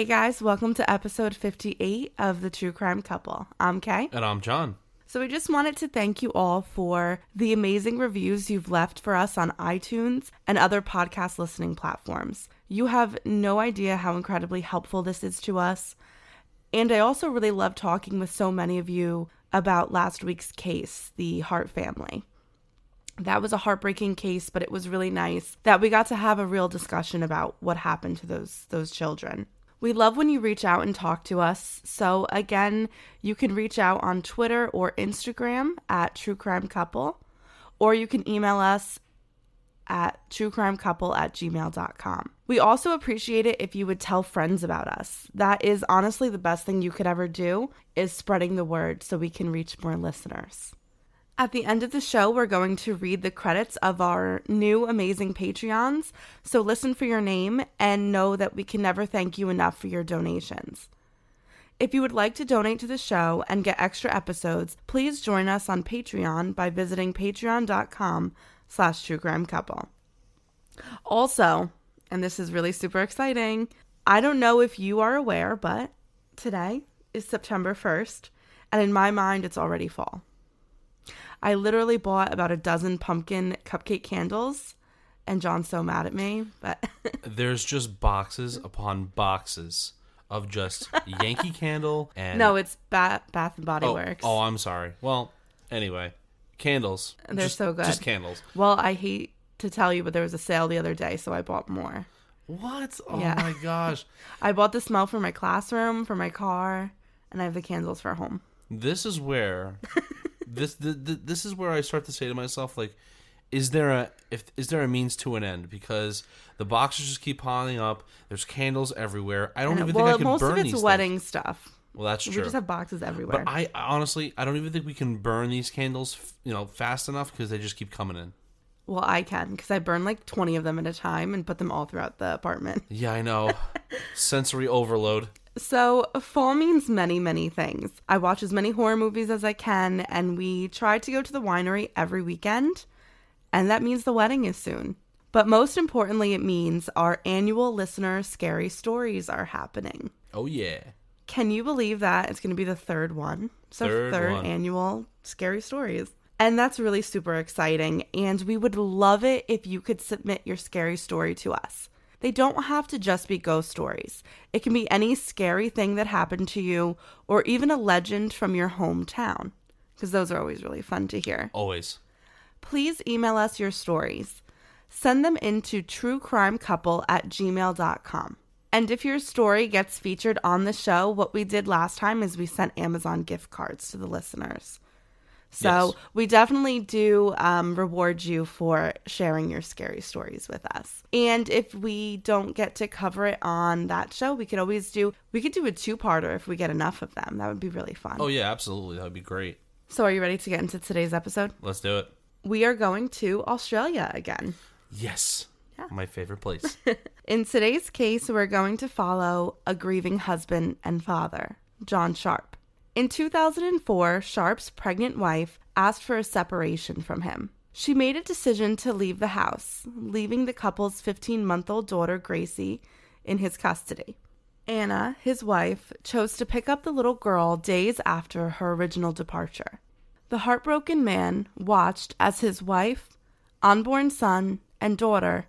Hey guys, welcome to episode 58 of The True Crime Couple. I'm Kay. And I'm John. So, we just wanted to thank you all for the amazing reviews you've left for us on iTunes and other podcast listening platforms. You have no idea how incredibly helpful this is to us. And I also really love talking with so many of you about last week's case, the Hart family. That was a heartbreaking case, but it was really nice that we got to have a real discussion about what happened to those those children. We love when you reach out and talk to us. So again, you can reach out on Twitter or Instagram at True Crime Couple, or you can email us at truecrimecouple at gmail.com. We also appreciate it if you would tell friends about us. That is honestly the best thing you could ever do is spreading the word so we can reach more listeners. At the end of the show, we're going to read the credits of our new amazing Patreons. So listen for your name and know that we can never thank you enough for your donations. If you would like to donate to the show and get extra episodes, please join us on Patreon by visiting patreon.com slash truecrimecouple. Also, and this is really super exciting, I don't know if you are aware, but today is September 1st, and in my mind, it's already fall. I literally bought about a dozen pumpkin cupcake candles, and John's so mad at me. But there's just boxes upon boxes of just Yankee Candle and no, it's Bath Bath and Body oh, Works. Oh, I'm sorry. Well, anyway, candles. They're just, so good. Just candles. Well, I hate to tell you, but there was a sale the other day, so I bought more. What? Oh Yeah. my gosh. I bought the smell for my classroom, for my car, and I have the candles for home. This is where this the, this is where I start to say to myself like is there a if is there a means to an end because the boxes just keep piling up there's candles everywhere I don't even well, think I can most burn of it's these wedding things. stuff. well that's true We just have boxes everywhere. but I honestly I don't even think we can burn these candles you know fast enough because they just keep coming in well, I can because I burn like twenty of them at a time and put them all throughout the apartment. yeah I know sensory overload So, fall means many, many things. I watch as many horror movies as I can, and we try to go to the winery every weekend, and that means the wedding is soon. But most importantly, it means our annual listener scary stories are happening. oh yeah Can you believe that? It's going to be the third one. So, Third third one. annual scary stories. And that's really super exciting. And we would love it if you could submit your scary story to us. They don't have to just be ghost stories, it can be any scary thing that happened to you or even a legend from your hometown, because those are always really fun to hear always please email us your stories. Send them into truecrimecouple at gmail.com. And if your story gets featured on the show, what we did last time is we sent Amazon gift cards to the listeners. So Yes. we definitely do um, reward you for sharing your scary stories with us. And if we don't get to cover it on that show, we could always do we could do a two-parter if we get enough of them. That would be really fun. oh yeah absolutely that would be great So are you ready to get into today's episode? let's do it We are going to Australia again. yes Yeah. my favorite place In today's case, we're going to follow a grieving husband and father, John Sharpe. In 2004, Sharpe's pregnant wife asked for a separation from him. She made a decision to leave the house, leaving the couple's 15 month old daughter, Gracie, in his custody. Anna, his wife, chose to pick up the little girl days after her original departure. The heartbroken man watched as his wife, unborn son, and daughter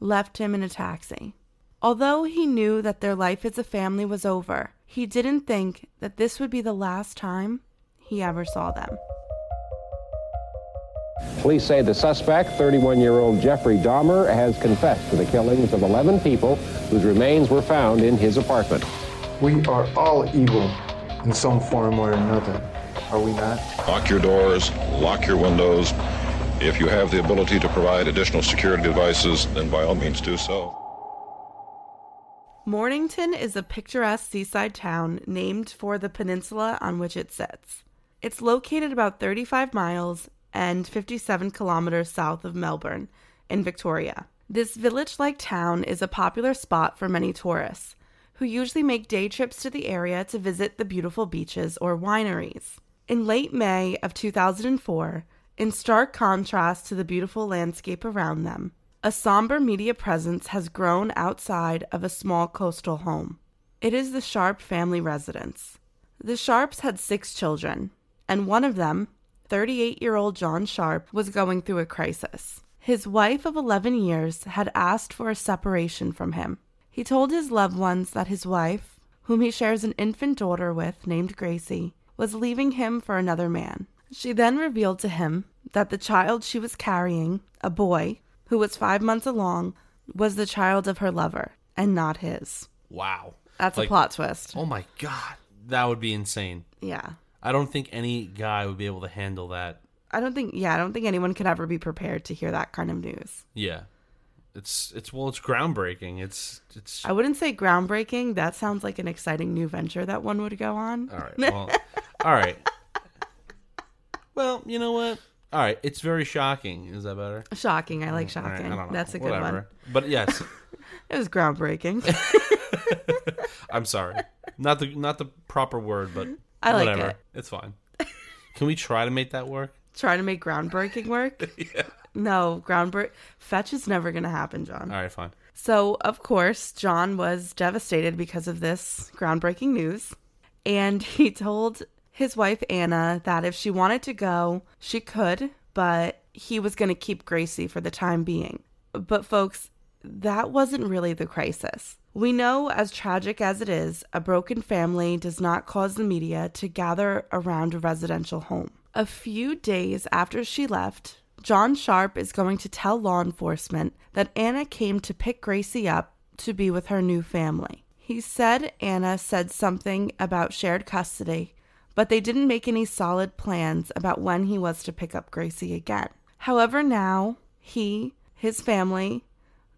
left him in a taxi. Although he knew that their life as a family was over, he didn't think that this would be the last time he ever saw them. Police say the suspect, 31-year-old Jeffrey Dahmer, has confessed to the killings of 11 people whose remains were found in his apartment. We are all evil in some form or another, are we not? Lock your doors, lock your windows. If you have the ability to provide additional security devices, then by all means do so. Mornington is a picturesque seaside town named for the peninsula on which it sits. It's located about 35 miles and 57 kilometers south of Melbourne in Victoria. This village like town is a popular spot for many tourists who usually make day trips to the area to visit the beautiful beaches or wineries. In late May of 2004, in stark contrast to the beautiful landscape around them, a somber media presence has grown outside of a small coastal home. It is the Sharpe family residence. The Sharpes had six children, and one of them, 38 year old John Sharpe, was going through a crisis. His wife of 11 years had asked for a separation from him. He told his loved ones that his wife, whom he shares an infant daughter with named Gracie, was leaving him for another man. She then revealed to him that the child she was carrying, a boy, who was five months along, was the child of her lover and not his. Wow. That's Like- a plot twist. Oh my god. That would be insane. Yeah. I don't think any guy would be able to handle that. I don't think yeah, I don't think anyone could ever be prepared to hear that kind of news. Yeah. It's it's well it's groundbreaking. It's it's I wouldn't say groundbreaking. That sounds like an exciting new venture that one would go on. All right. Well, all right. Well, you know what? All right. It's very shocking. Is that better? Shocking. I like mm, right, shocking. I don't know. That's a good Whatever. one. But yes, It was groundbreaking. I'm sorry. Not the not the proper word, but I like whatever. it. It's fine. Can we try to make that work? Try to make groundbreaking work? yeah. No, groundbreak fetch is never gonna happen, John. All right. Fine. So, of course, John was devastated because of this groundbreaking news. And he told his wife, Anna, that if she wanted to go, she could, but he was going to keep Gracie for the time being. But, folks, that wasn't really the crisis. We know, as tragic as it is, a broken family does not cause the media to gather around a residential home. A few days after she left, John Sharpe is going to tell law enforcement that Anna came to pick Gracie up to be with her new family. He said Anna said something about shared custody, but they didn't make any solid plans about when he was to pick up Gracie again. However, now he, his family,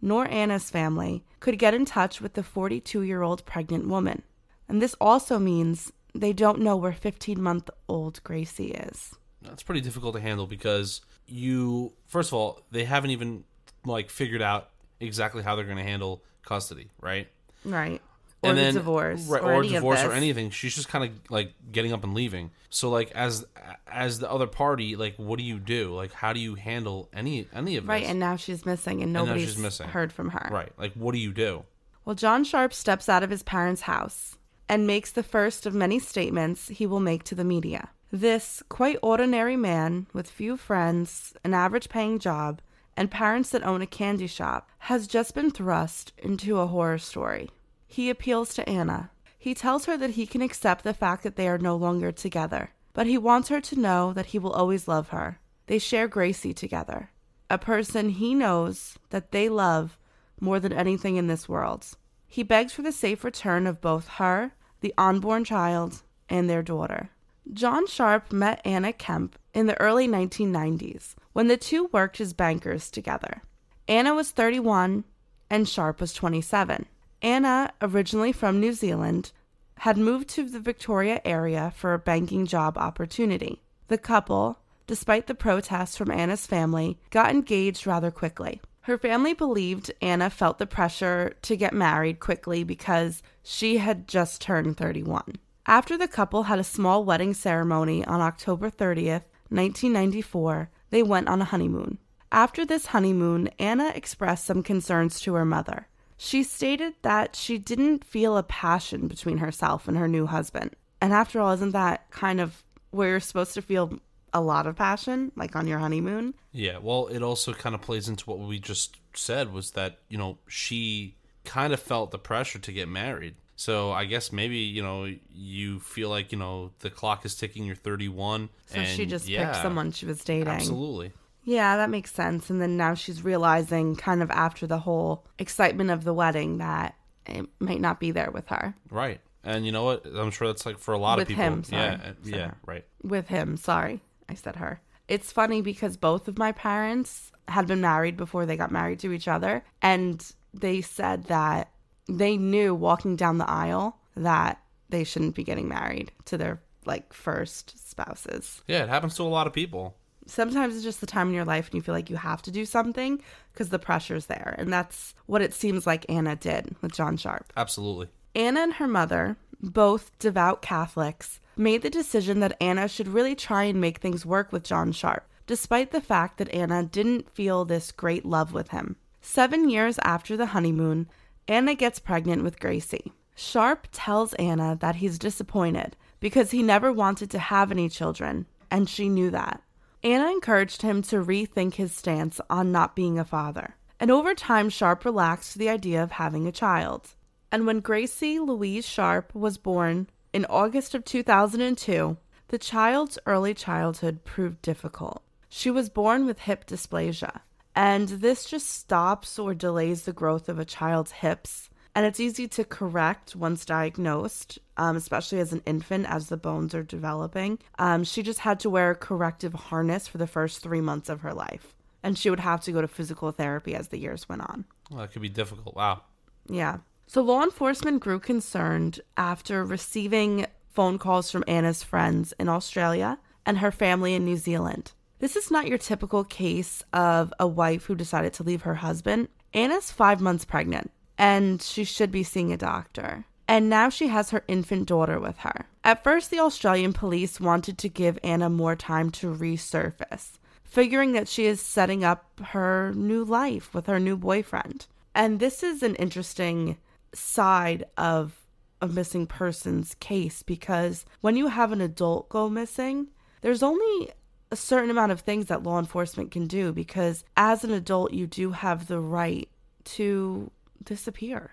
nor Anna's family could get in touch with the 42 year old pregnant woman. And this also means they don't know where 15 month old Gracie is. That's pretty difficult to handle because you first of all they haven't even like figured out exactly how they're going to handle custody, right? Right. Or the divorce. right, or, or, divorce or anything. She's just kind of like getting up and leaving. So like as as the other party, like what do you do? Like how do you handle any any of Right, this? Right, and now she's missing and nobody's she's missing. heard from her. right, like what do you do? Well, John Sharpe steps out of his parents' house and makes the first of many statements he will make to the media. This quite ordinary man with few friends, an average paying job, and parents that own a candy shop has just been thrust into a horror story. He appeals to Anna. He tells her that he can accept the fact that they are no longer together, but he wants her to know that he will always love her. They share Gracie together, a person he knows that they love more than anything in this world. He begs for the safe return of both her, the unborn child, and their daughter. John Sharpe met Anna Kemp in the early 1990s when the two worked as bankers together. Anna was 31 and Sharpe was 27. Anna, originally from New Zealand, had moved to the Victoria area for a banking job opportunity. The couple, despite the protests from Anna's family, got engaged rather quickly. Her family believed Anna felt the pressure to get married quickly because she had just turned 31. After the couple had a small wedding ceremony on October 30th, 1994, they went on a honeymoon. After this honeymoon, Anna expressed some concerns to her mother. She stated that she didn't feel a passion between herself and her new husband. And after all, isn't that kind of where you're supposed to feel a lot of passion, like on your honeymoon? Yeah, well, it also kind of plays into what we just said was that, you know, she kind of felt the pressure to get married. So I guess maybe, you know, you feel like, you know, the clock is ticking, you're 31. So and she just yeah, picked someone she was dating. Absolutely. Yeah, that makes sense. And then now she's realizing, kind of after the whole excitement of the wedding, that it might not be there with her. Right. And you know what? I'm sure that's like for a lot With of people. him, sorry. Yeah, uh, yeah, right. With him, sorry, I said her. It's funny because both of my parents had been married before they got married to each other. And they said that they knew walking down the aisle that they shouldn't be getting married to their like first spouses. Yeah, it happens to a lot of people. Sometimes it's just the time in your life and you feel like you have to do something because the pressure's there. And that's what it seems like Anna did with John Sharpe. Absolutely. Anna and her mother, both devout Catholics, made the decision that Anna should really try and make things work with John Sharpe, despite the fact that Anna didn't feel this great love with him. Seven years after the honeymoon, Anna gets pregnant with Gracie. Sharpe tells Anna that he's disappointed because he never wanted to have any children, and she knew that. Anna encouraged him to rethink his stance on not being a father. And over time, Sharpe relaxed to the idea of having a child. And when Gracie Louise Sharpe was born in August of 2002, the child's early childhood proved difficult. She was born with hip dysplasia, and this just stops or delays the growth of a child's hips. And it's easy to correct once diagnosed, um, especially as an infant as the bones are developing. Um, she just had to wear a corrective harness for the first three months of her life. And she would have to go to physical therapy as the years went on. Well, that could be difficult. Wow. Yeah. So law enforcement grew concerned after receiving phone calls from Anna's friends in Australia and her family in New Zealand. This is not your typical case of a wife who decided to leave her husband. Anna's five months pregnant and she should be seeing a doctor. And now she has her infant daughter with her. At first, the Australian police wanted to give Anna more time to resurface, figuring that she is setting up her new life with her new boyfriend. And this is an interesting side of a missing persons case because when you have an adult go missing, there's only a certain amount of things that law enforcement can do because as an adult, you do have the right to disappear.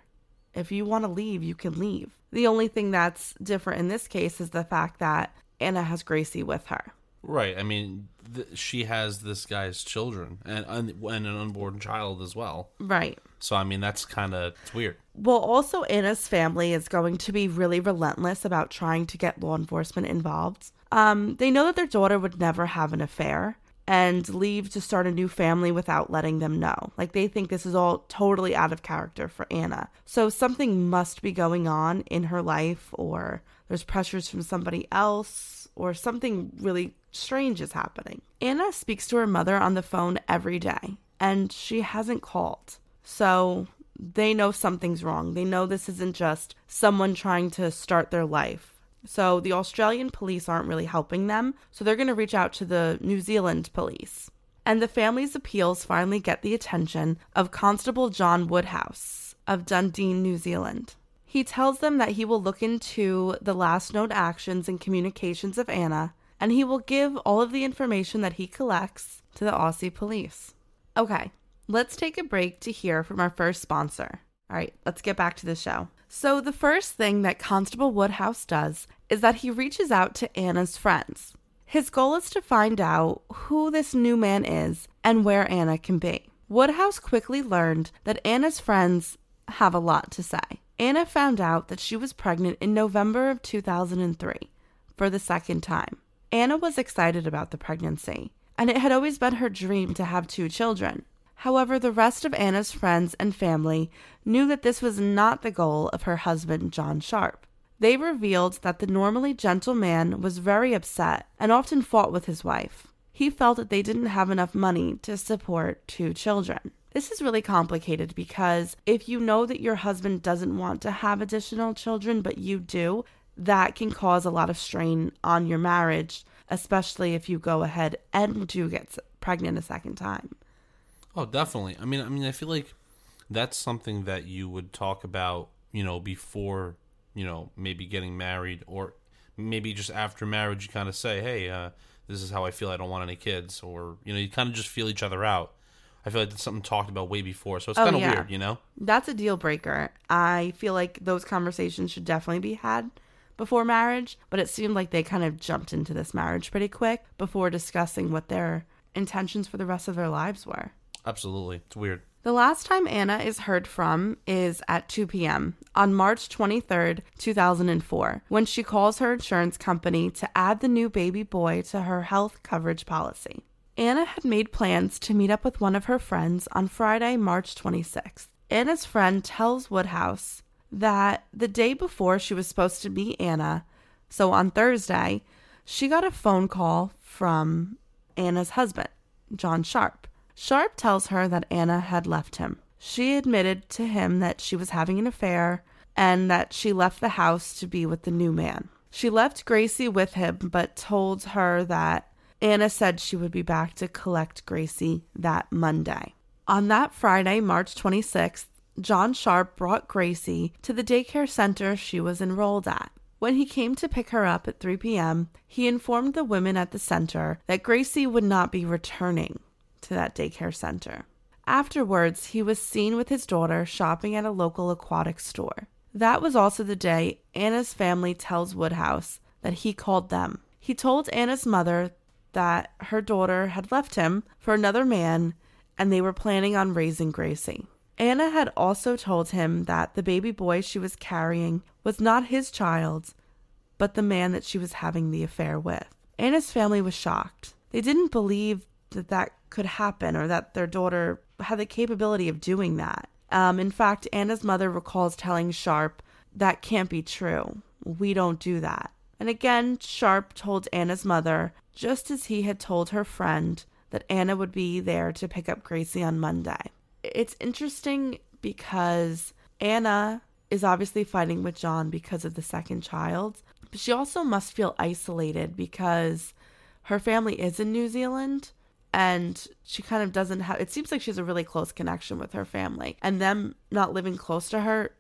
If you want to leave, you can leave. The only thing that's different in this case is the fact that Anna has Gracie with her. Right. I mean, th- she has this guy's children and, and and an unborn child as well. Right. So I mean, that's kind of weird. Well, also, Anna's family is going to be really relentless about trying to get law enforcement involved. Um, they know that their daughter would never have an affair and leave to start a new family without letting them know. Like, they think this is all totally out of character for Anna. So, something must be going on in her life, or there's pressures from somebody else, or something really strange is happening. Anna speaks to her mother on the phone every day, and she hasn't called. So, they know something's wrong. They know this isn't just someone trying to start their life. So the Australian police aren't really helping them, so they're going to reach out to the New Zealand police. And the family's appeals finally get the attention of Constable John Woodhouse of Dundee, New Zealand. He tells them that he will look into the last known actions and communications of Anna, and he will give all of the information that he collects to the Aussie police. Okay, let's take a break to hear from our first sponsor. All right, let's get back to the show. So, the first thing that Constable Woodhouse does is that he reaches out to Anna's friends. His goal is to find out who this new man is and where Anna can be. Woodhouse quickly learned that Anna's friends have a lot to say. Anna found out that she was pregnant in November of 2003 for the second time. Anna was excited about the pregnancy, and it had always been her dream to have two children. However, the rest of Anna's friends and family knew that this was not the goal of her husband, John Sharpe. They revealed that the normally gentle man was very upset and often fought with his wife. He felt that they didn't have enough money to support two children. This is really complicated because if you know that your husband doesn't want to have additional children, but you do, that can cause a lot of strain on your marriage, especially if you go ahead and do get pregnant a second time. Oh, definitely. I mean, I mean, I feel like that's something that you would talk about, you know, before, you know, maybe getting married, or maybe just after marriage. You kind of say, "Hey, uh, this is how I feel. I don't want any kids," or you know, you kind of just feel each other out. I feel like that's something talked about way before, so it's Oh, kind of yeah. weird, you know. That's a deal breaker. I feel like those conversations should definitely be had before marriage, but it seemed like they kind of jumped into this marriage pretty quick before discussing what their intentions for the rest of their lives were. Absolutely, it's weird. The last time Anna is heard from is at 2 p.m. on March 23rd, 2004, when she calls her insurance company to add the new baby boy to her health coverage policy. Anna had made plans to meet up with one of her friends on Friday, March 26th. Anna's friend tells Woodhouse that the day before she was supposed to meet Anna, so on Thursday, she got a phone call from Anna's husband, John Sharpe. Sharpe tells her that Anna had left him. She admitted to him that she was having an affair and that she left the house to be with the new man. She left Gracie with him, but told her that Anna said she would be back to collect Gracie that Monday. On that Friday, March 26th, John Sharpe brought Gracie to the daycare center she was enrolled at. When he came to pick her up at 3 p.m., he informed the women at the center that Gracie would not be returning to that daycare center. Afterwards, he was seen with his daughter shopping at a local aquatic store. That was also the day Anna's family tells Woodhouse that he called them. He told Anna's mother that her daughter had left him for another man and they were planning on raising Gracie. Anna had also told him that the baby boy she was carrying was not his child, but the man that she was having the affair with. Anna's family was shocked. They didn't believe that that could happen or that their daughter had the capability of doing that. Um, in fact, Anna's mother recalls telling Sharpe, That can't be true. We don't do that. And again, Sharpe told Anna's mother, just as he had told her friend, that Anna would be there to pick up Gracie on Monday. It's interesting because Anna is obviously fighting with John because of the second child, but she also must feel isolated because her family is in New Zealand and she kind of doesn't have it seems like she has a really close connection with her family and them not living close to her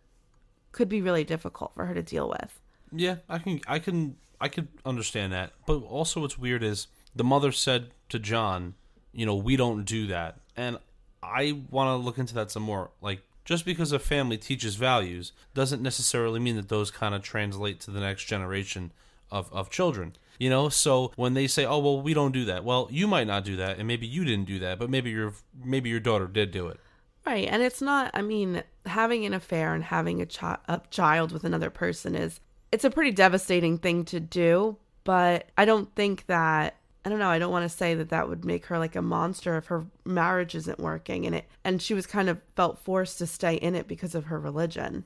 could be really difficult for her to deal with. Yeah, I can, I can, I could understand that. But also, what's weird is the mother said to John, "You know, we don't do that," and I want to look into that some more. Like, just because a family teaches values doesn't necessarily mean that those kind of translate to the next generation of of children. You know, so when they say, "Oh, well, we don't do that," well, you might not do that, and maybe you didn't do that, but maybe your maybe your daughter did do it. Right. And it's not, I mean, having an affair and having a, chi- a child with another person is, it's a pretty devastating thing to do. But I don't think that, I don't know, I don't want to say that that would make her like a monster if her marriage isn't working and it, and she was kind of felt forced to stay in it because of her religion.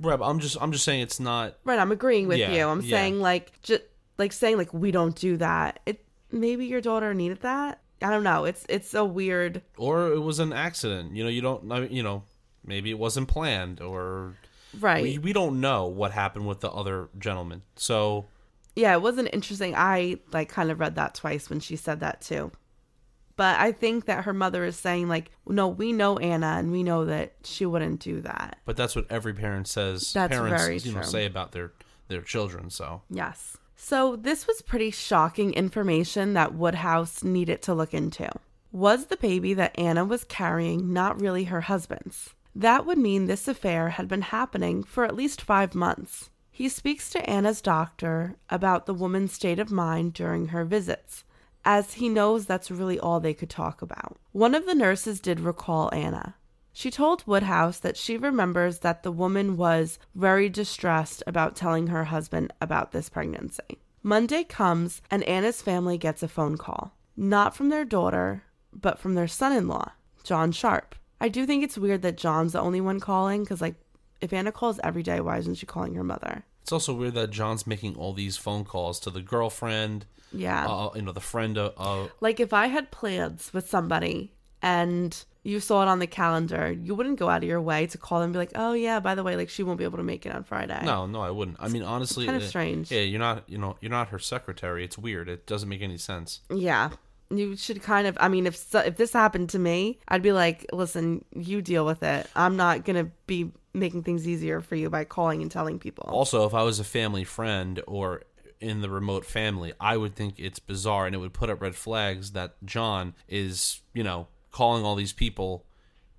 Right, I'm just I'm just saying it's not. Right. I'm agreeing with Yeah, you. I'm yeah. saying like, just like saying like, we don't do that. It, maybe your daughter needed that. I don't know. It's, it's a weird, Or it was an accident. You know, you don't. I mean, You know, maybe it wasn't planned, or right. we, we don't know what happened with the other gentleman. So yeah, it wasn't interesting. I like kind of read that twice when she said that too. But I think that her mother is saying like, no, we know Anna and we know that she wouldn't do that. But that's what every parent says. That's parents, very you know, true. say about their their children. So Yes. So this was pretty shocking information that Woodhouse needed to look into. Was the baby that Anna was carrying not really her husband's? That would mean this affair had been happening for at least five months. He speaks to Anna's doctor about the woman's state of mind during her visits, as he knows that's really all they could talk about. One of the nurses did recall Anna. She told Woodhouse that she remembers that the woman was very distressed about telling her husband about this pregnancy. Monday comes and Anna's family gets a phone call. Not from their daughter, but from their son in law, John Sharpe. I do think it's weird that John's the only one calling because, like, if Anna calls every day, why isn't she calling her mother? it's also weird that John's making all these phone calls to the girlfriend, Yeah. uh, you know, the friend of. Uh, Like if I had plans with somebody and you saw it on the calendar, you wouldn't go out of your way to call them and be like, "Oh yeah, by the way, like she won't be able to make it on Friday." no, no, I wouldn't. I mean, honestly, kind of uh, strange. Yeah, you're not. You know, you're not her secretary. It's weird. It doesn't make any sense. Yeah. You should kind of I mean if so, if this happened to me, I'd be like, "Listen, you deal with it. I'm not going to be making things easier for you by calling and telling people." Also, if I was a family friend or in the remote family, I would think it's bizarre and it would put up red flags that John is, you know, calling all these people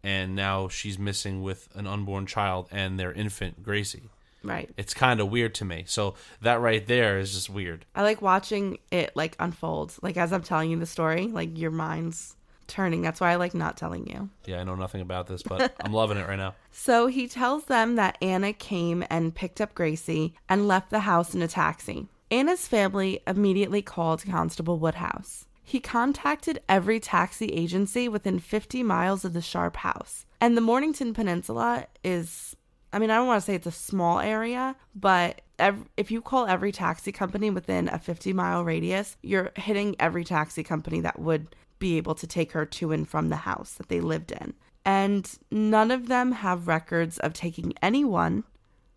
and now she's missing with an unborn child and their infant Gracie. right. It's kind of weird to me. So that right there is just weird. I like watching it like unfold. Like as I'm telling you the story, like your mind's turning. That's why I like not telling you. Yeah, I know nothing about this, but I'm loving it right now. So he tells them that Anna came and picked up Gracie and left the house in a taxi. Anna's family immediately called Constable Woodhouse. He contacted every taxi agency within 50 miles of the Sharpe house. And the Mornington Peninsula is, I mean, I don't want to say it's a small area, but ev- if you call every taxi company within a 50 mile radius, you're hitting every taxi company that would be able to take her to and from the house that they lived in. And none of them have records of taking anyone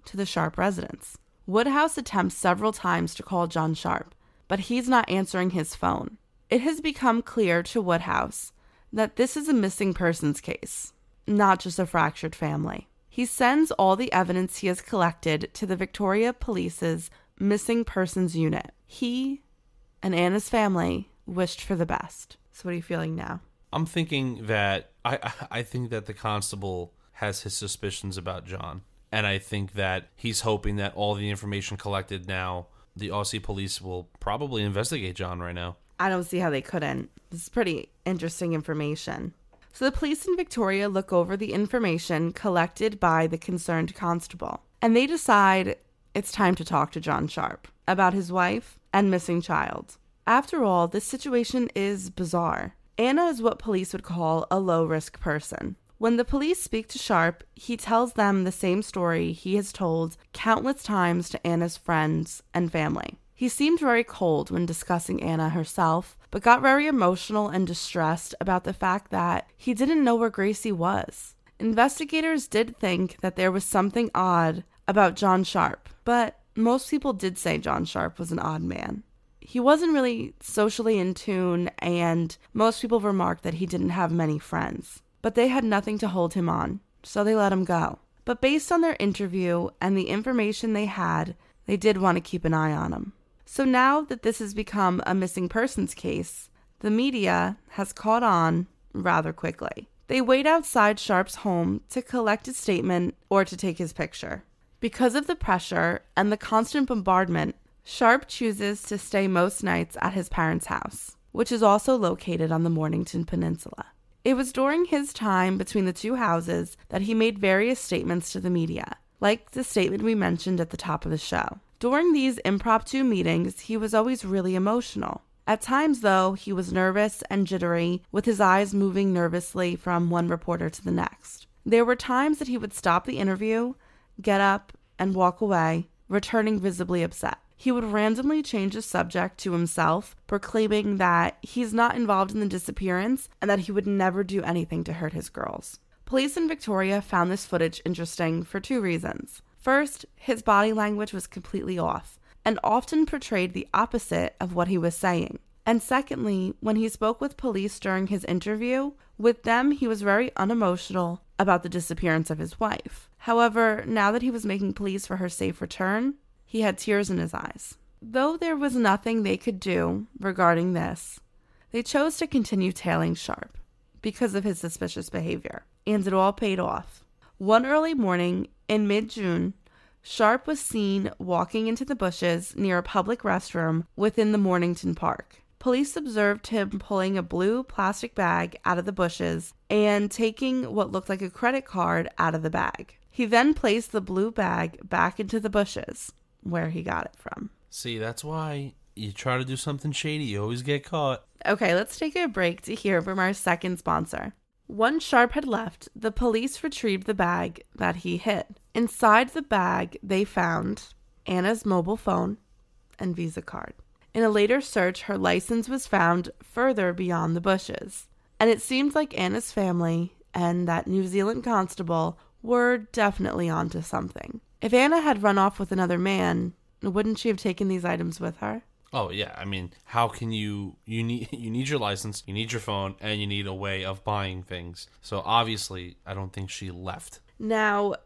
to the Sharpe residence. Woodhouse attempts several times to call John Sharpe, but he's not answering his phone. It has become clear to Woodhouse that this is a missing persons case. not just a fractured family. He sends all the evidence he has collected to the Victoria Police's missing persons unit. He and Anna's family wished for the best. So, what are you feeling now? I'm thinking that I I think that the constable has his suspicions about John, and I think that he's hoping that all the information collected now, the Aussie police will probably investigate John right now. I don't see how they couldn't. This is pretty interesting information. So the police in Victoria look over the information collected by the concerned constable, and they decide it's time to talk to John Sharpe about his wife and missing child. After all, this situation is bizarre. Anna is what police would call a low risk person. When the police speak to Sharpe, he tells them the same story he has told countless times to Anna's friends and family. He seemed very cold when discussing Anna herself, but got very emotional and distressed about the fact that he didn't know where Gracie was. Investigators did think that there was something odd about John Sharpe, but most people did say John Sharpe was an odd man. He wasn't really socially in tune, and most people remarked that he didn't have many friends. But they had nothing to hold him on, so they let him go. But based on their interview and the information they had, they did want to keep an eye on him. So now that this has become a missing persons case, the media has caught on rather quickly. They wait outside Sharpe's home to collect his statement or to take his picture. Because of the pressure and the constant bombardment, Sharpe chooses to stay most nights at his parents' house, which is also located on the Mornington Peninsula. It was during his time between the two houses that he made various statements to the media, like the statement we mentioned at the top of the show. During these impromptu meetings, he was always really emotional. At times, though, he was nervous and jittery, with his eyes moving nervously from one reporter to the next. There were times that he would stop the interview, get up, and walk away, returning visibly upset. He would randomly change the subject to himself, proclaiming that he's not involved in the disappearance and that he would never do anything to hurt his girls. Police in Victoria found this footage interesting for two reasons. First, his body language was completely off and often portrayed the opposite of what he was saying. And secondly, when he spoke with police during his interview, with them he was very unemotional about the disappearance of his wife. However, now that he was making pleas for her safe return, he had tears in his eyes. Though there was nothing they could do regarding this, they chose to continue tailing Sharpe because of his suspicious behavior, and it all paid off. One early morning in mid June, Sharpe was seen walking into the bushes near a public restroom within the Mornington Park. Police observed him pulling a blue plastic bag out of the bushes and taking what looked like a credit card out of the bag. He then placed the blue bag back into the bushes where he got it from. See, that's why you try to do something shady, you always get caught. Okay, let's take a break to hear from our second sponsor. Once Sharpe had left, the police retrieved the bag that he hid. Inside the bag, they found Anna's mobile phone and Visa card. In a later search, her license was found further beyond the bushes. And it seemed like Anna's family and that New Zealand constable were definitely onto something. If Anna had run off with another man, wouldn't she have taken these items with her? Oh yeah, I mean, how can you you need you need your license, you need your phone, and you need a way of buying things. So obviously, I don't think she left. Now,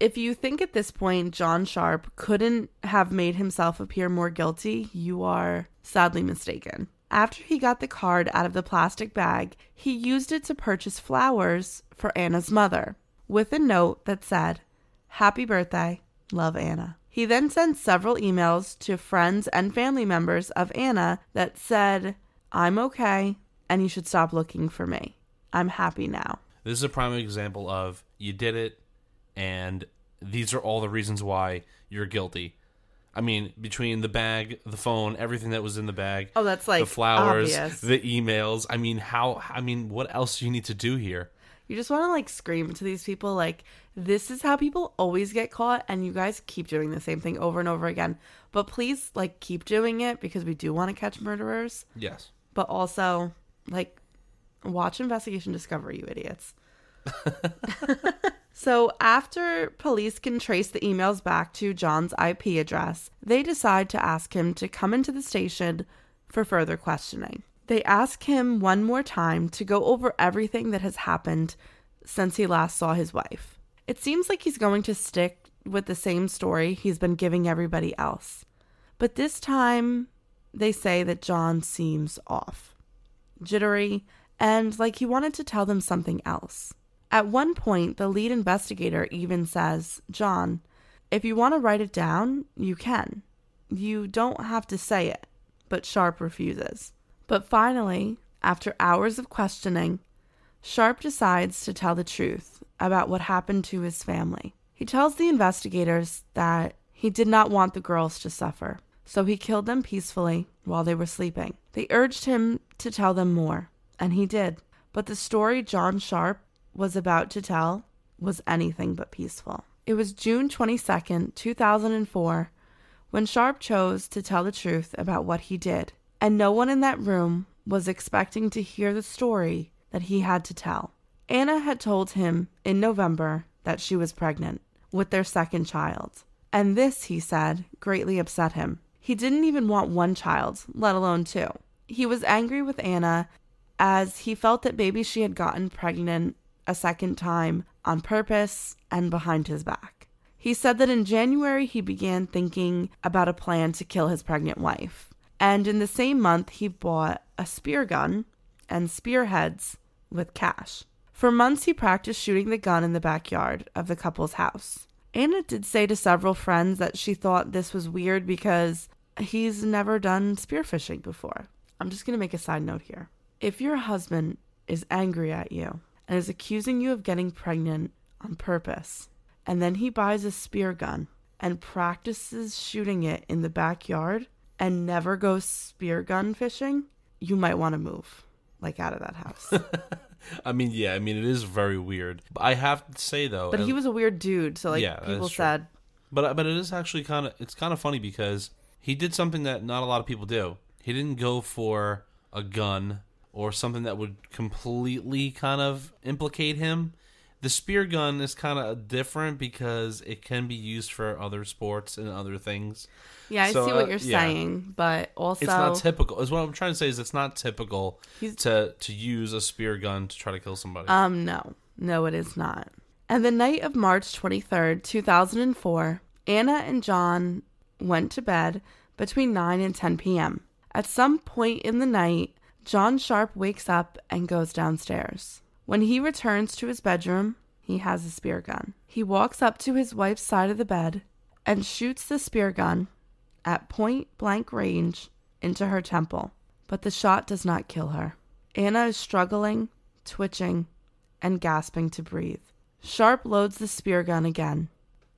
if you think at this point John Sharpe couldn't have made himself appear more guilty, you are sadly mistaken. After he got the card out of the plastic bag, he used it to purchase flowers for Anna's mother with a note that said, Happy birthday, love Anna. He then sent several emails to friends and family members of Anna that said, I'm okay and you should stop looking for me. I'm happy now. This is a prime example of you did it, and these are all the reasons why you're guilty. I mean, between the bag, the phone, everything that was in the bag. Oh, that's like the flowers, obvious. the emails. I mean, how? I mean, what else do you need to do here? You just want to like scream to these people, like, this is how people always get caught, and you guys keep doing the same thing over and over again. But please, like, keep doing it because we do want to catch murderers. Yes. But also, like, watch Investigation Discovery, you idiots. so, after police can trace the emails back to John's IP address, they decide to ask him to come into the station for further questioning. They ask him one more time to go over everything that has happened since he last saw his wife. It seems like he's going to stick with the same story he's been giving everybody else. But this time, they say that John seems off, jittery, and like he wanted to tell them something else. At one point, the lead investigator even says, John, if you want to write it down, you can. You don't have to say it. But Sharpe refuses. But finally, after hours of questioning, Sharpe decides to tell the truth about what happened to his family. He tells the investigators that he did not want the girls to suffer, so he killed them peacefully while they were sleeping. They urged him to tell them more, and he did. But the story John Sharpe was about to tell was anything but peaceful. It was June 22nd, 2004, when Sharpe chose to tell the truth about what he did, and no one in that room was expecting to hear the story that he had to tell. Anna had told him in November that she was pregnant with their second child, and this, he said, greatly upset him. He didn't even want one child, let alone two. He was angry with Anna as he felt that maybe she had gotten pregnant a second time on purpose and behind his back. He said that in January he began thinking about a plan to kill his pregnant wife. And in the same month, he bought a spear gun and spearheads with cash. For months, he practiced shooting the gun in the backyard of the couple's house. Anna did say to several friends that she thought this was weird because he's never done spearfishing before. I'm just going to make a side note here. If your husband is angry at you and is accusing you of getting pregnant on purpose, and then he buys a spear gun and practices shooting it in the backyard and never go spear gun fishing, you might want to move like out of that house. I mean, yeah, I mean it is very weird. But I have to say though, but he was a weird dude, so like Yeah, people said But but it is actually kind of it's kind of funny because he did something that not a lot of people do. He didn't go for a gun or something that would completely kind of implicate him. The spear gun is kind of different because it can be used for other sports and other things. Yeah, I So, see what uh, you're yeah. saying, but also It's not typical. Is what I'm trying to say is it's not typical He's- to to use a spear gun to try to kill somebody. Um, no. No, it is not. And the night of March 23rd, 2004, Anna and John went to bed between 9 and 10 p.m. At some point in the night, John Sharpe wakes up and goes downstairs. When he returns to his bedroom, he has a spear gun. He walks up to his wife's side of the bed and shoots the spear gun at point blank range into her temple, but the shot does not kill her. Anna is struggling, twitching, and gasping to breathe. Sharpe loads the spear gun again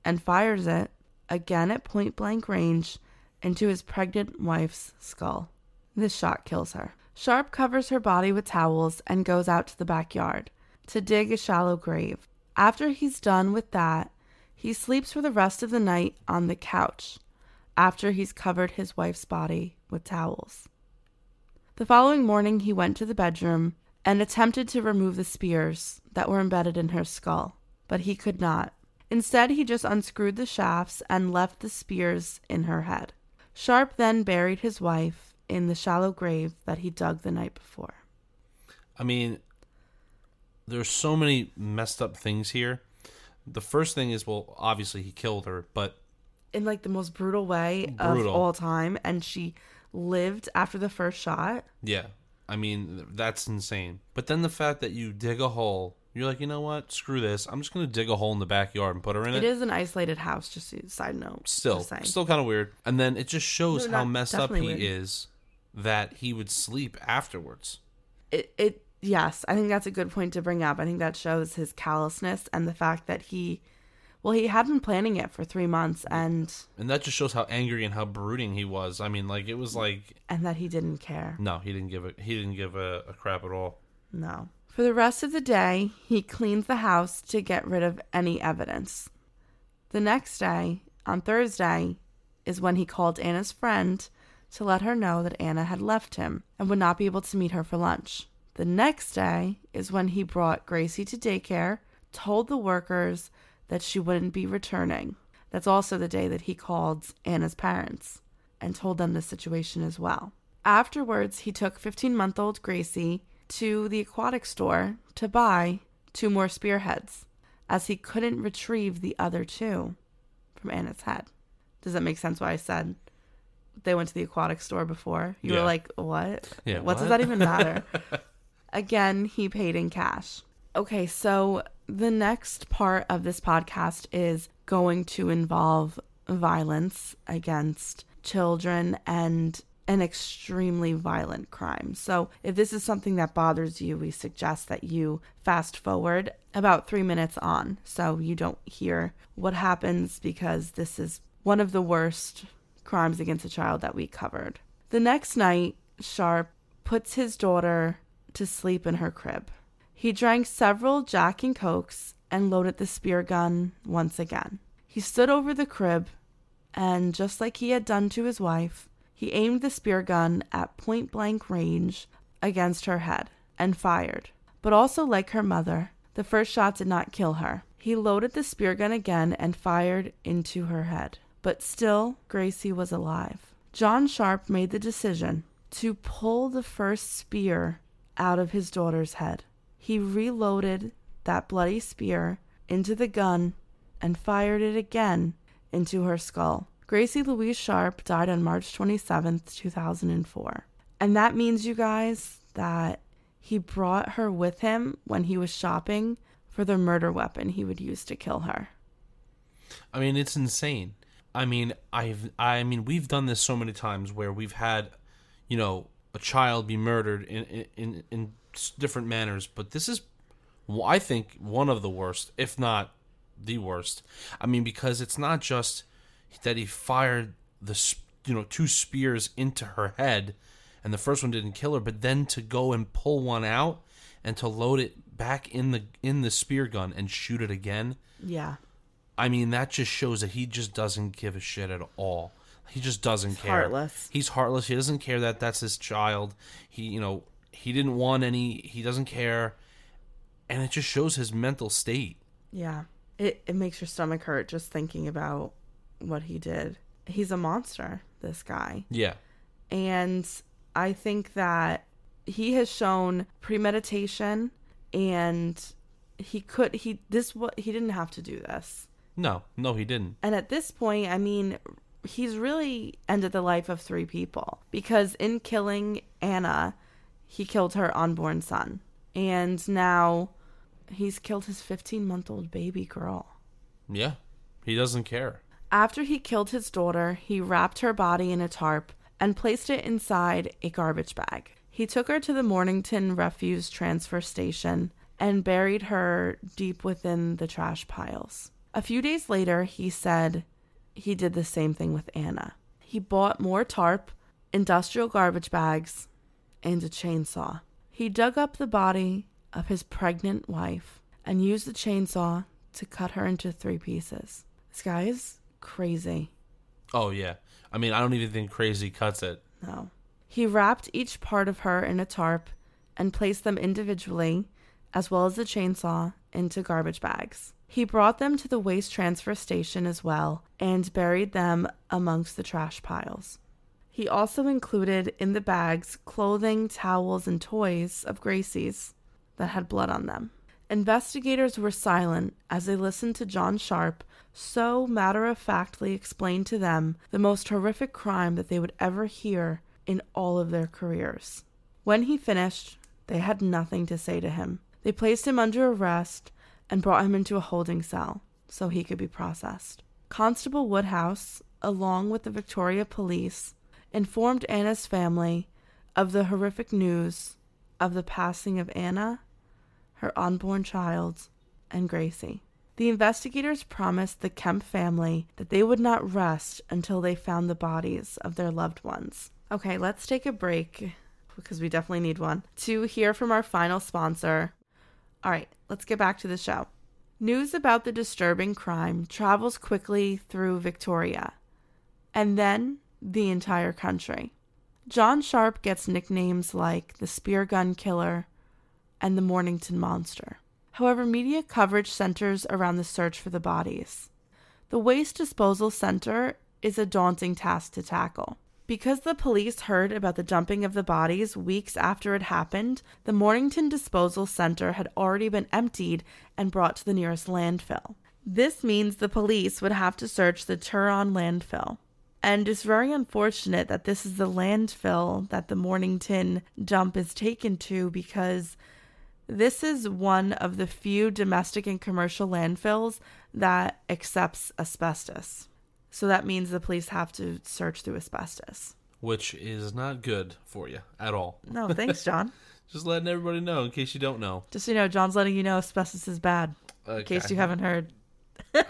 and fires it again at point blank range into his pregnant wife's skull. This shot kills her. Sharpe covers her body with towels and goes out to the backyard to dig a shallow grave. After he's done with that, he sleeps for the rest of the night on the couch after he's covered his wife's body with towels. The following morning, he went to the bedroom and attempted to remove the spears that were embedded in her skull, but he could not. Instead, he just unscrewed the shafts and left the spears in her head. Sharpe then buried his wife in the shallow grave that he dug the night before. I mean, there's so many messed up things here. The first thing is, well, obviously he killed her, but In like the most brutal way Brutal. of all time, and she lived after the first shot. yeah, I mean that's insane. But then the fact that you dig a hole, you're like, you know what? Screw this. I'm just gonna dig a hole in the backyard and put her in it. It is an isolated house, just a side note. still, just still kind of weird. And then it just shows No, how messed up he weird. is that he would sleep afterwards. it, it yes i think that's a good point to bring up i think that shows his callousness and the fact that he well he had been planning it for three months and And that just shows how angry and how brooding he was. I mean, like it was like and that he didn't care no, he didn't give a he didn't give a, a crap at all. no for the rest of the day he cleans the house to get rid of any evidence the next day on thursday is when he called anna's friend to let her know that anna had left him and would not be able to meet her for lunch the next day is when he brought gracie to daycare told the workers that she wouldn't be returning that's also the day that he called anna's parents and told them the situation as well afterwards he took 15 month old gracie to the aquatic store to buy two more spearheads, as he couldn't retrieve the other two from Anna's head. Does that make sense? Why I said they went to the aquatic store before? You Yeah. were like, what? Yeah, What, does that even matter? Again, he paid in cash. Okay, so the next part of this podcast is going to involve violence against children and an extremely violent crime. So, if this is something that bothers you, we suggest that you fast forward about three minutes on so you don't hear what happens because this is one of the worst crimes against a child that we covered. The next night, Sharpe puts his daughter to sleep in her crib. He drank several Jack and Cokes and loaded the spear gun once again. He stood over the crib and, just like he had done to his wife, he aimed the spear gun at point blank range against her head and fired. But also, like her mother, the first shot did not kill her. He loaded the spear gun again and fired into her head. But still, Gracie was alive. John Sharpe made the decision to pull the first spear out of his daughter's head. He reloaded that bloody spear into the gun and fired it again into her skull. Gracie Louise Sharpe died on March 27th, 2004. And that means, you guys, that he brought her with him when he was shopping for the murder weapon he would use to kill her. I mean, it's insane. I mean, I've I mean, we've done this so many times where we've had, you know, a child be murdered in in in, different manners, but this is, I think, one of the worst, if not the worst. I mean, because it's not just that he fired the you know two spears into her head, and the first one didn't kill her, but then to go and pull one out and to load it back in the in the spear gun and shoot it again. Yeah. I mean, that just shows that he just doesn't give a shit at all. He just doesn't care. heartless. He's heartless. He doesn't care that that's his child. He, you know, he didn't want any. He doesn't care, and it just shows his mental state. Yeah. It it makes your stomach hurt just thinking about what he did. He's a monster, this guy. Yeah, And I think that he has shown premeditation and he could he this what he didn't have to do this. No, no, he didn't. And at this point, I mean, he's really ended the life of three people because in killing Anna, he killed her unborn son. And now he's killed his 15 month old baby girl. Yeah, he doesn't care. After he killed his daughter, he wrapped her body in a tarp and placed it inside a garbage bag. He took her to the Mornington Refuse Transfer Station and buried her deep within the trash piles. A few days later, he said he did the same thing with Anna. He bought more tarp, industrial garbage bags, and a chainsaw. He dug up the body of his pregnant wife and used the chainsaw to cut her into three pieces. This guy is crazy. Oh yeah. I mean, I don't even think crazy cuts it. No. He wrapped each part of her in a tarp and placed them individually, as well as the chainsaw, into garbage bags. He brought them to the waste transfer station as well and buried them amongst the trash piles. He also included in the bags clothing, towels, and toys of Gracie's that had blood on them. Investigators were silent as they listened to John Sharpe so matter of factly explain to them the most horrific crime that they would ever hear in all of their careers. When he finished, they had nothing to say to him. They placed him under arrest and brought him into a holding cell so he could be processed. Constable Woodhouse, along with the Victoria Police, informed Anna's family of the horrific news of the passing of Anna, her unborn child, and Gracie. The investigators promised the Kemp family that they would not rest until they found the bodies of their loved ones. Okay, let's take a break because we definitely need one to hear from our final sponsor. All right, let's get back to the show. News about the disturbing crime travels quickly through Victoria and then the entire country. John Sharpe gets nicknames like the Spear Gun Killer and the Mornington Monster. However, media coverage centers around the search for the bodies. The Waste Disposal Center is a daunting task to tackle. Because the police heard about the dumping of the bodies weeks after it happened, the Mornington Disposal Center had already been emptied and brought to the nearest landfill. This means the police would have to search the Tuerong landfill. And it's very unfortunate that this is the landfill that the Mornington dump is taken to because this is one of the few domestic and commercial landfills that accepts asbestos. So that means the police have to search through asbestos. Which is not good for you at all. No, thanks, John. Just letting everybody know in case you don't know. Just so you know, John's letting you know asbestos is bad. In case you haven't heard.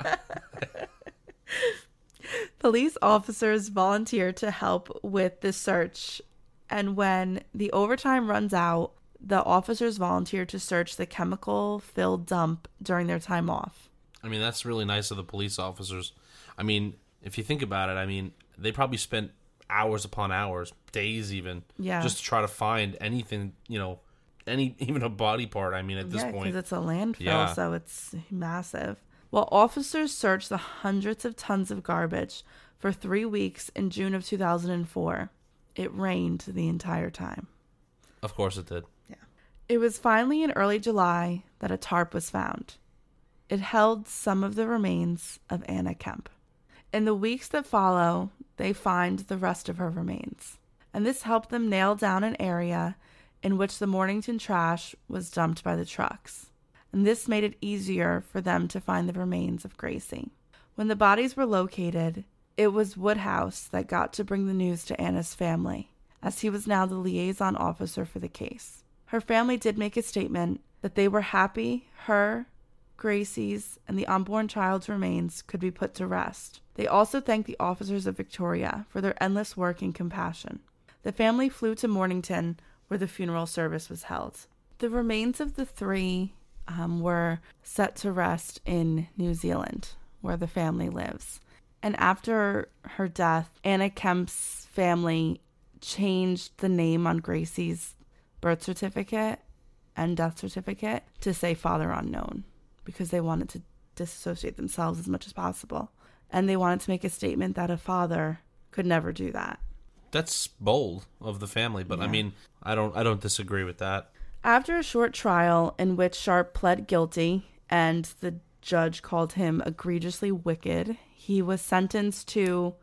Police officers volunteer to help with the search, and when the overtime runs out, the officers volunteer to search the chemical filled dump during their time off. I mean, that's really nice of the police officers. I mean, if you think about it, I mean, they probably spent hours upon hours, days even, Yeah. just to try to find anything, you know, any even a body part. I mean, at this yeah, point, because it's a landfill, Yeah. so it's massive. While officers searched the hundreds of tons of garbage for three weeks in June of 2004, it rained the entire time. of course it did. Yeah. It was finally in early July that a tarp was found. It held some of the remains of Anna Kemp. In the weeks that follow, they find the rest of her remains, and this helped them nail down an area in which the Mornington trash was dumped by the trucks. And this made it easier for them to find the remains of Gracie. When the bodies were located, it was Woodhouse that got to bring the news to Anna's family, as he was now the liaison officer for the case. Her family did make a statement that they were happy her, Gracie's, and the unborn child's remains could be put to rest. They also thanked the officers of Victoria for their endless work and compassion. The family flew to Mornington, where the funeral service was held. The remains of the three um, were set to rest in New Zealand, where the family lives. And after her death, Anna Kemp's family changed the name on Gracie's birth certificate and death certificate to say father unknown because they wanted to disassociate themselves as much as possible. And they wanted to make a statement that a father could never do that. That's bold of the family, but I mean, I don't I don't disagree with that. After a short trial in which Sharpe pled guilty and the judge called him egregiously wicked, he was sentenced to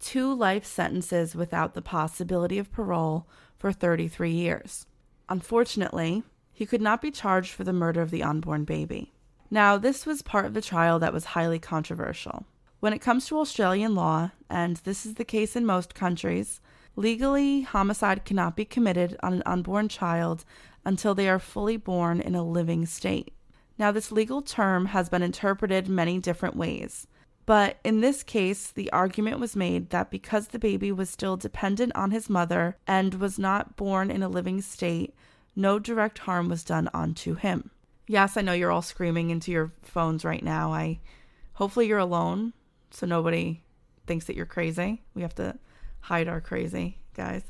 two life sentences without the possibility of parole for 33 years. Unfortunately, he could not be charged for the murder of the unborn baby. Now, this was part of the trial that was highly controversial. When it comes to Australian law, and this is the case in most countries, legally homicide cannot be committed on an unborn child until they are fully born in a living state. Now, this legal term has been interpreted many different ways. But in this case, the argument was made that because the baby was still dependent on his mother and was not born in a living state, no direct harm was done onto him. Yes, I know you're all screaming into your phones right now. I hopefully you're alone so nobody thinks that you're crazy. We have to hide our crazy, guys.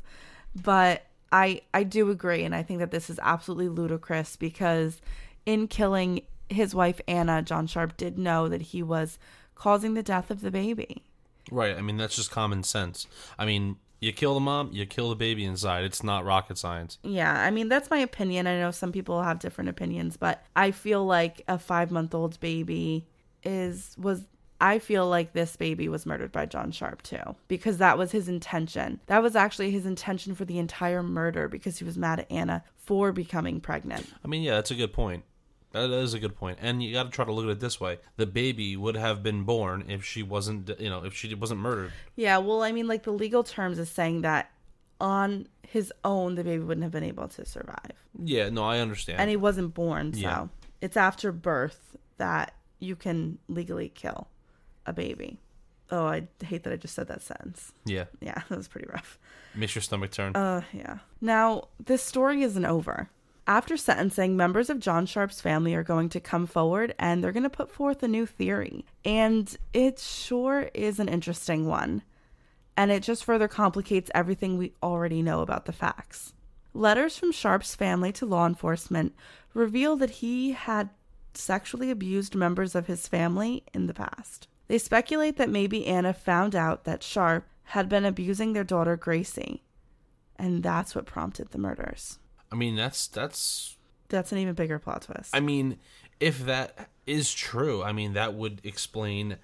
But I I do agree and I think that this is absolutely ludicrous because in killing his wife Anna, John Sharpe did know that he was causing the death of the baby. Right. I mean, that's just common sense. I mean, you kill the mom, you kill the baby inside. It's not rocket science. Yeah, I mean that's my opinion. I know some people have different opinions, but I feel like a 5-month-old baby is was I feel like this baby was murdered by John Sharpe too because that was his intention. That was actually his intention for the entire murder because he was mad at Anna for becoming pregnant. I mean, yeah, that's a good point. That is a good point. And you got to try to look at it this way: the baby would have been born if she wasn't, you know, if she wasn't murdered. Yeah, well, I mean like the legal terms is saying that on his own the baby wouldn't have been able to survive. Yeah. No, I understand. And he wasn't born, so Yeah. it's after birth that you can legally kill a baby. Oh, I hate that I just said that sentence. yeah. Yeah, that was pretty rough. Makes your stomach turn. Uh, yeah. Now, this story isn't over. After sentencing, members of John Sharpe's family are going to come forward and they're going to put forth a new theory. And it sure is an interesting one. And it just further complicates everything we already know about the facts. Letters from Sharpe's family to law enforcement reveal that he had sexually abused members of his family in the past. They speculate that maybe Anna found out that Sharpe had been abusing their daughter Gracie. And that's what prompted the murders. I mean, that's that's. That's an even bigger plot twist. I mean, if that is true, I mean that would explain,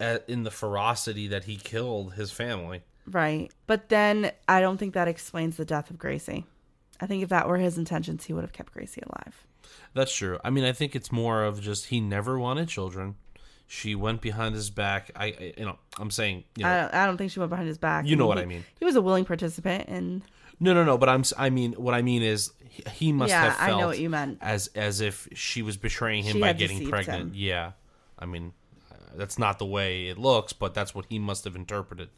uh, in the ferocity that he killed his family. right. But then I don't think that explains the death of Gracie. I think if that were his intentions, he would have kept Gracie alive. That's true. I mean, I think it's more of just he never wanted children. She went behind his back. I, I you know, I'm saying, you know, I don't, I don't think she went behind his back. You know what he- I mean. He was a willing participant, and no, no, no. But I'm, I mean, what I mean is, he, he must Yeah, have I know felt what you meant. as as if she was betraying him She by getting pregnant. him. Yeah, I mean, uh, that's not the way it looks, but that's what he must have interpreted.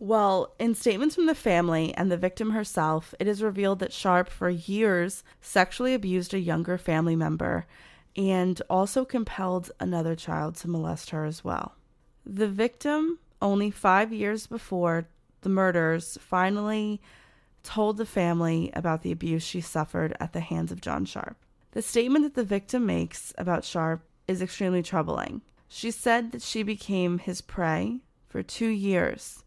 Well, in statements from the family and the victim herself, it is revealed that Sharpe, for years, sexually abused a younger family member and also compelled another child to molest her as well. The victim, only five years before the murders, finally told the family about the abuse she suffered at the hands of John Sharpe. The statement that the victim makes about Sharpe is extremely troubling. She said that she became his prey for two years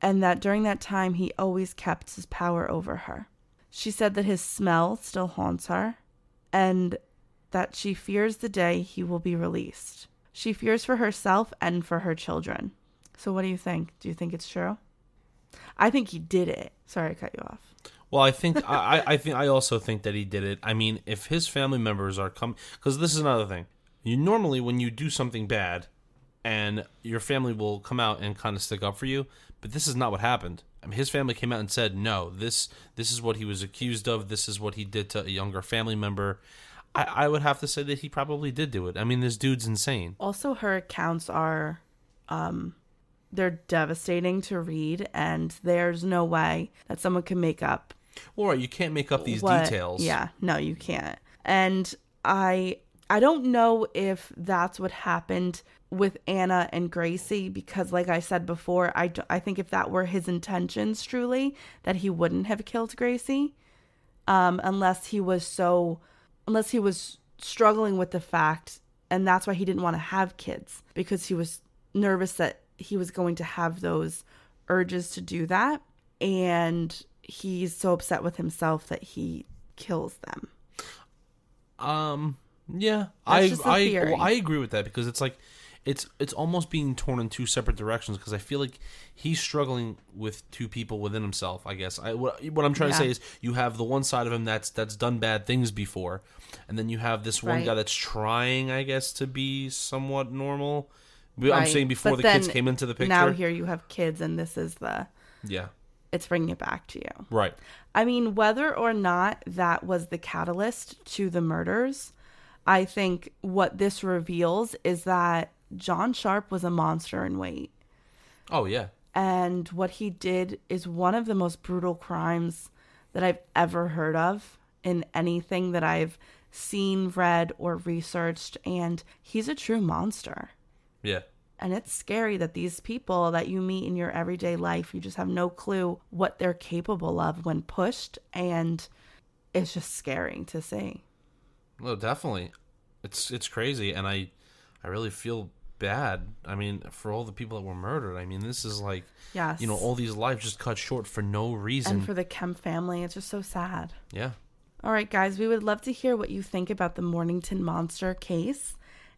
and that during that time he always kept his power over her. She said that his smell still haunts her and that she fears the day he will be released. She fears for herself and for her children. So, what do you think? Do you think it's true? I think he did it. Sorry, I cut you off. Well, I think I, I- I think I also think that he did it. I mean, if his family members are coming, because this is another thing. You normally when you do something bad, and your family will come out and kind of stick up for you, but this is not what happened. I mean, his family came out and said, "No, this this is what he was accused of. This is what he did to a younger family member." I, I would have to say that he probably did do it. I mean, this dude's insane. Also, her accounts are, um, they're devastating to read, and there's no way that someone can make up right, you can't make up these what- details. Yeah, no, you can't. And I I don't know if that's what happened with Anna and Gracie because like I said before, I I think if that were his intentions truly that he wouldn't have killed Gracie um unless he was so unless he was struggling with the fact and that's why he didn't want to have kids because he was nervous that he was going to have those urges to do that and he's so upset with himself that he kills them Um. Yeah, That's I I well, I agree with that because it's like it's it's almost being torn in two separate directions because I feel like he's struggling with two people within himself. I guess I what, what I'm trying to say is you have the one side of him that's that's done bad things before, and then you have this one Right. guy that's trying, I guess, to be somewhat normal. But I'm saying before But the kids came into the picture. now here you have kids and this is the yeah, it's bringing it back to you right. I mean, whether or not that was the catalyst to the murders, I think what this reveals is that John Sharpe was a monster in weight. Oh yeah, And what he did is one of the most brutal crimes that I've ever heard of in anything that I've seen, read, or researched. And he's a true monster. Yeah. And it's scary that these people that you meet in your everyday life, you just have no clue what they're capable of when pushed. And it's just scary to see. Well, definitely, it's it's crazy, and I I really feel bad. I mean, for all the people that were murdered. I mean, this is like Yes. you know all these lives just cut short for no reason. And for the Kemp family, it's just so sad. yeah, All right, guys, we would love to hear what you think about the Mornington Monster case.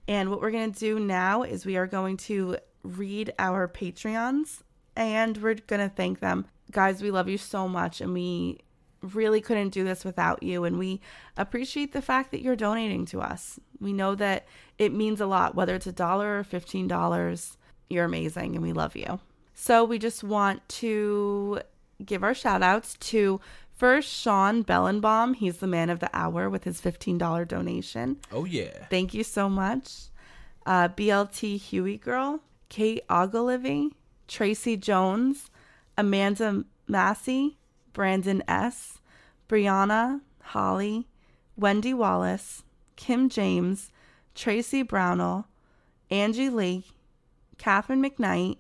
And what we're going to do now is we are going to read our Patreons and we're going to thank them. Guys, we love you so much and we really couldn't do this without you. And we appreciate the fact that you're donating to us. We know that it means a lot, whether it's a dollar or $15. You're amazing and we love you. So we just want to give our shout outs to first Sean Bellenbaum. He's the man of the hour with his $15 donation. oh yeah, Thank you so much. Uh, BLT Huey Girl, Kate Ogilvy, Tracy Jones, Amanda Massey, Brandon S., Brianna, Holly, Wendy Wallace, Kim James, Tracy Brownell, Angie Lee, Catherine McKnight,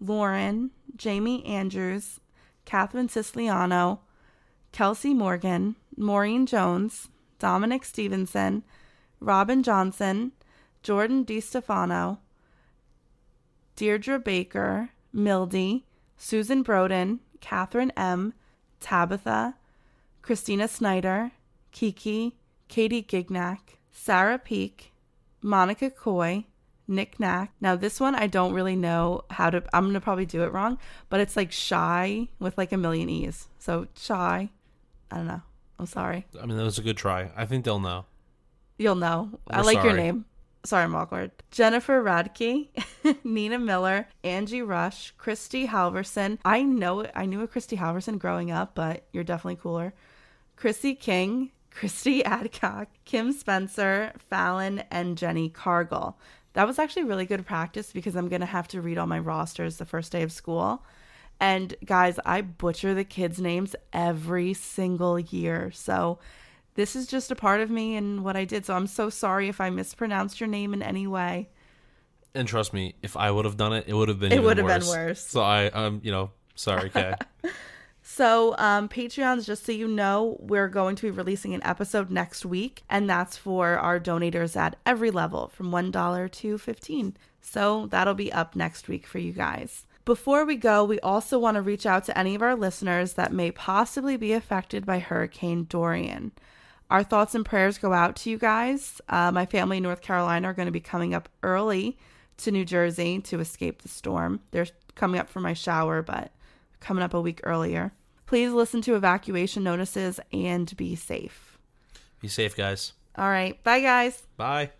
Lauren, Jamie Andrews, Catherine Siciliano, Kelsey Morgan, Maureen Jones, Dominic Stevenson, Robin Johnson, Jordan DiStefano, Deirdre Baker, Mildy, Susan Broden, Catherine M., Tabitha, Christina Snyder, Kiki, Katie Gignac, Sarah Peak, Monica Coy, Nick Knack. Now this one I don't really know how to I'm gonna probably do it wrong, but it's like shy with like a million E's. So shy. I don't know. I'm sorry. I mean, that was a good try. I think they'll know. You'll know. I We're like your name. Sorry, I'm awkward. Jennifer Radke, Nina Miller, Angie Rush, Christy Halverson. I know I knew a Christy Halverson growing up, but you're definitely cooler. Chrissy King, Christy Adcock, Kim Spencer, Fallon, and Jenny Cargill. That was actually really good practice because I'm gonna have to read all my rosters the first day of school. And guys, I butcher the kids' names every single year. So this is just a part of me and what I did. So I'm so sorry if I mispronounced your name in any way. And trust me, if I would have done it, it would have been. It would have been worse. worse. So I, um, you know, sorry, Kay. So, um, Patreons, just so you know, we're going to be releasing an episode next week, and that's for our donators at every level from $1 to 15 So, that'll be up next week for you guys. Before we go, we also want to reach out to any of our listeners that may possibly be affected by Hurricane Dorian. Our thoughts and prayers go out to you guys. Uh, my family in North Carolina are going to be coming up early to New Jersey to escape the storm. They're coming up for my shower, but coming up a week earlier. Please listen to evacuation notices and be safe. Be safe, guys. All right. Bye, guys. Bye.